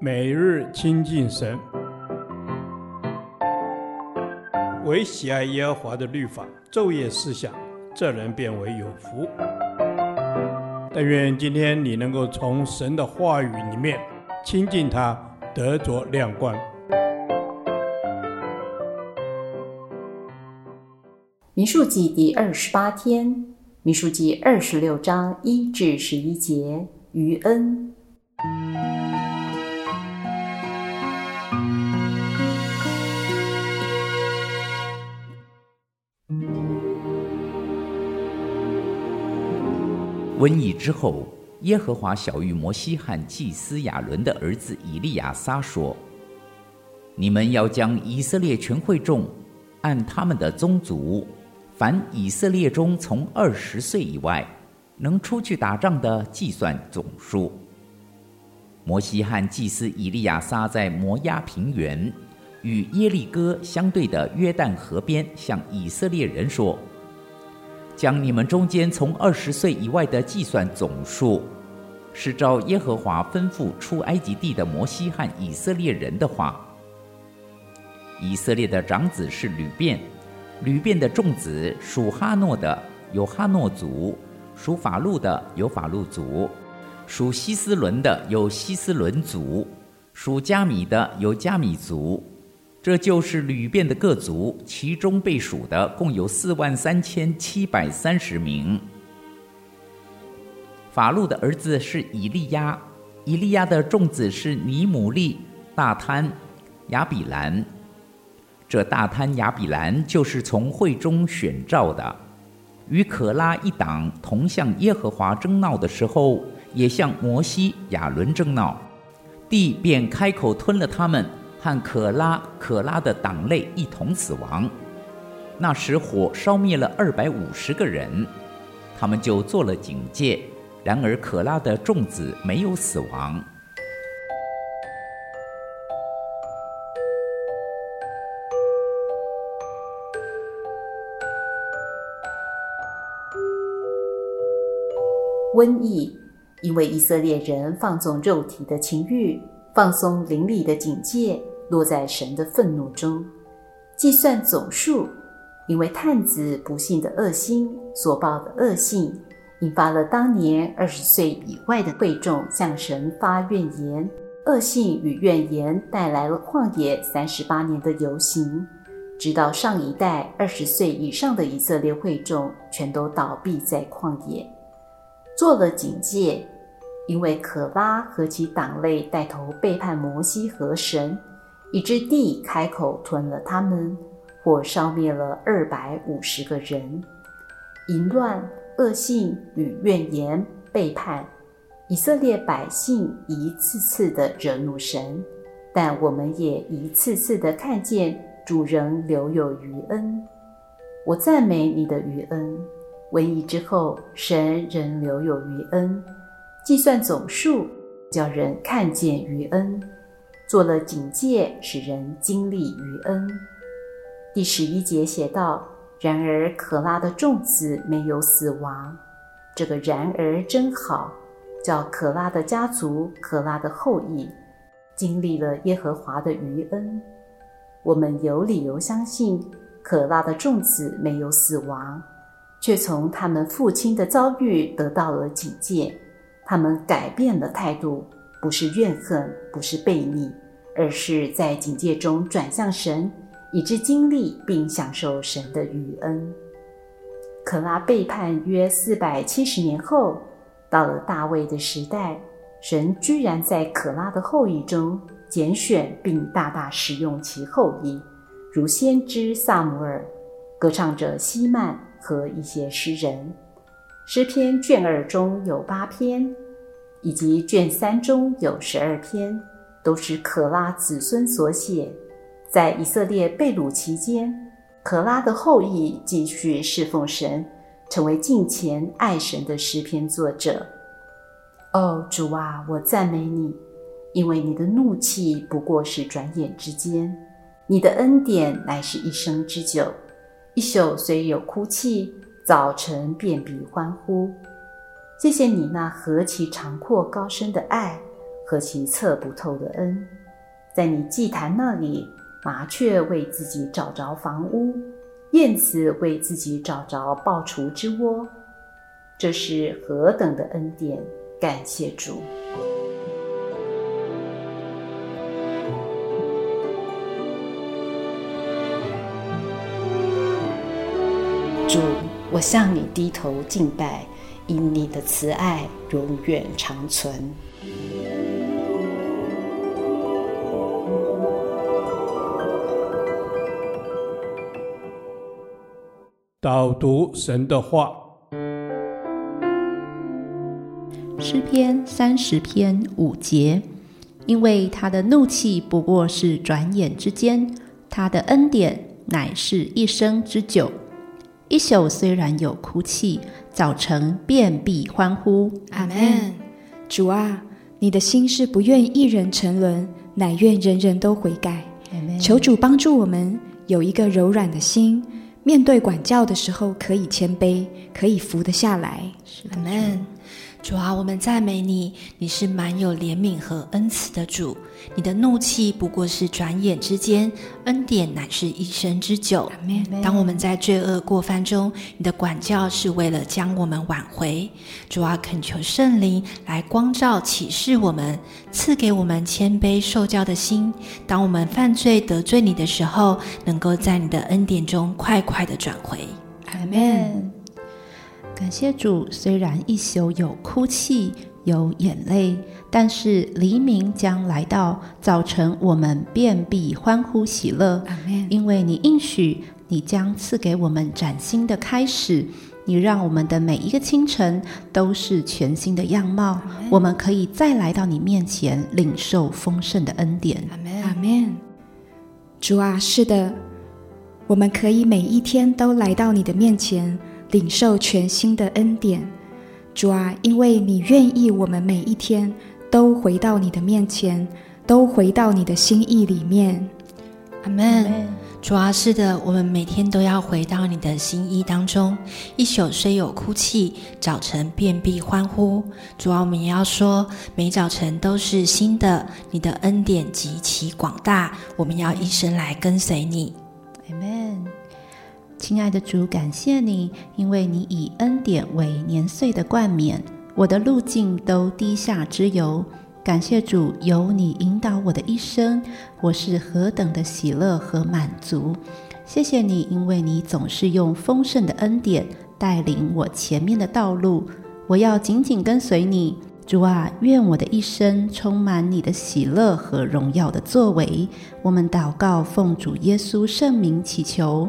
每日亲近神，唯喜爱耶和华的律法，昼夜思想，这人便为有福。但愿今天你能够从神的话语里面亲近他，得着亮光。民数记第二十八天，民数记二十六章一至十一节，余恩。瘟疫之后，耶和华晓諭摩西和祭司亚伦的儿子以利亚撒说：“你们要将以色列全会众按他们的宗族，凡以色列中从二十岁以外能出去打仗的计算总数。”摩西和祭司以利亚撒在摩押平原与耶利哥相对的约旦河边，向以色列人说。将你们中间从二十岁以外的计算总数，是照耶和华吩咐出埃及地的摩西和以色列人的话。以色列的长子是吕便，吕便的众子属哈诺的有哈诺族，属法路的有法路族，属希斯伦的有希斯伦族，属加米的有加米族。这就是旅便的各族，其中被数的共有四万三千七百三十名。法路的儿子是以利亚，以利亚的众子是尼姆利、大贪、亚比兰。这大贪、亚比兰就是从会中选召的，与可拉一党同向耶和华争闹的时候，也向摩西、亚伦争闹，地便开口吞了他们。和可拉、可拉的党类一同死亡。那时火烧灭了二百五十个人，他们就做了警戒。然而可拉的众子没有死亡。瘟疫，因为以色列人放纵肉体的情欲，放松灵里的警戒。落在神的愤怒中，计算总数，因为探子不幸的恶心所报的恶性，引发了当年二十岁以外的会众向神发怨言。恶性与怨言带来了旷野三十八年的游行，直到上一代二十岁以上的以色列会众全都倒闭在旷野，做了警戒，因为可拉和其党类带头背叛摩西和神。以致地开口吞了他们，火烧灭了二百五十个人。淫乱、恶性与怨言、背叛，以色列百姓一次次的惹怒神，但我们也一次次的看见主人留有余恩。我赞美你的余恩。瘟疫之后，神仍留有余恩，计算总数，叫人看见余恩。做了警戒，使人经历余恩。第十一节写道：“然而可拉的众子没有死亡。”这个“然而”真好，叫可拉的家族、可拉的后裔经历了耶和华的余恩。我们有理由相信，可拉的众子没有死亡，却从他们父亲的遭遇得到了警戒。他们改变了态度。不是怨恨，不是悖逆，而是在警戒中转向神，以致经历并享受神的余恩。可拉背叛约四百七十年后，到了大卫的时代，神居然在可拉的后裔中拣选并大大使用其后裔，如先知撒母耳、歌唱者希曼和一些诗人。诗篇卷二中有八篇。以及卷三中有十二篇，都是可拉子孙所写。在以色列被掳期间，可拉的后裔继续侍奉神，成为敬虔爱神的诗篇作者。哦，主啊，我赞美你，因为你的怒气不过是转眼之间，你的恩典乃是一生之久。一宿虽有哭泣，早晨便必欢呼。谢谢你那何其长阔高深的爱，何其测不透的恩。在你祭坛那里，麻雀为自己找着房屋，燕子为自己找着菢雏之窝。这是何等的恩典！感谢主。主，我向你低头敬拜，因你的慈爱永远长存。导读神的话。诗篇三十篇五节，因为他的怒气不过是转眼之间，他的恩典乃是一生之久。一宿虽然有哭泣，早晨遍地欢呼。阿门。主啊，你的心是不愿一人沉沦，乃愿人人都悔改。求主帮助我们有一个柔软的心，面对管教的时候可以谦卑，可以服得下来。阿门。主啊，我们赞美你，你是满有怜悯和恩慈的主。你的怒气不过是转眼之间，恩典乃是一生之久。当我们在罪恶过犯中，你的管教是为了将我们挽回。主啊，恳求圣灵来光照启示我们，赐给我们谦卑受教的心。当我们犯罪得罪你的时候，能够在你的恩典中快快的转回。阿门。感谢主，虽然一宿有哭泣，有眼泪，但是黎明将来到，早晨我们便必欢呼喜乐。因为你应许，你将赐给我们崭新的开始，你让我们的每一个清晨都是全新的样貌，我们可以再来到你面前，领受丰盛的恩典。阿门。主啊，是的，我们可以每一天都来到你的面前。领受全新的恩典，主啊，因为你愿意我们每一天都回到你的面前，都回到你的心意里面。阿门。主啊，是的，我们每天都要回到你的心意当中。一宿虽有哭泣，早晨便必欢呼。主啊，我们也要说，每早晨都是新的，你的恩典极其广大，我们要一生来跟随你。亲爱的主，感谢你，因为你以恩典为年岁的冠冕，我的路径都低下之由。感谢主，有你引导我的一生，我是何等的喜乐和满足。谢谢你，因为你总是用丰盛的恩典带领我前面的道路，我要紧紧跟随你。主啊，愿我的一生充满你的喜乐和荣耀的作为。我们祷告，奉主耶稣圣名祈求。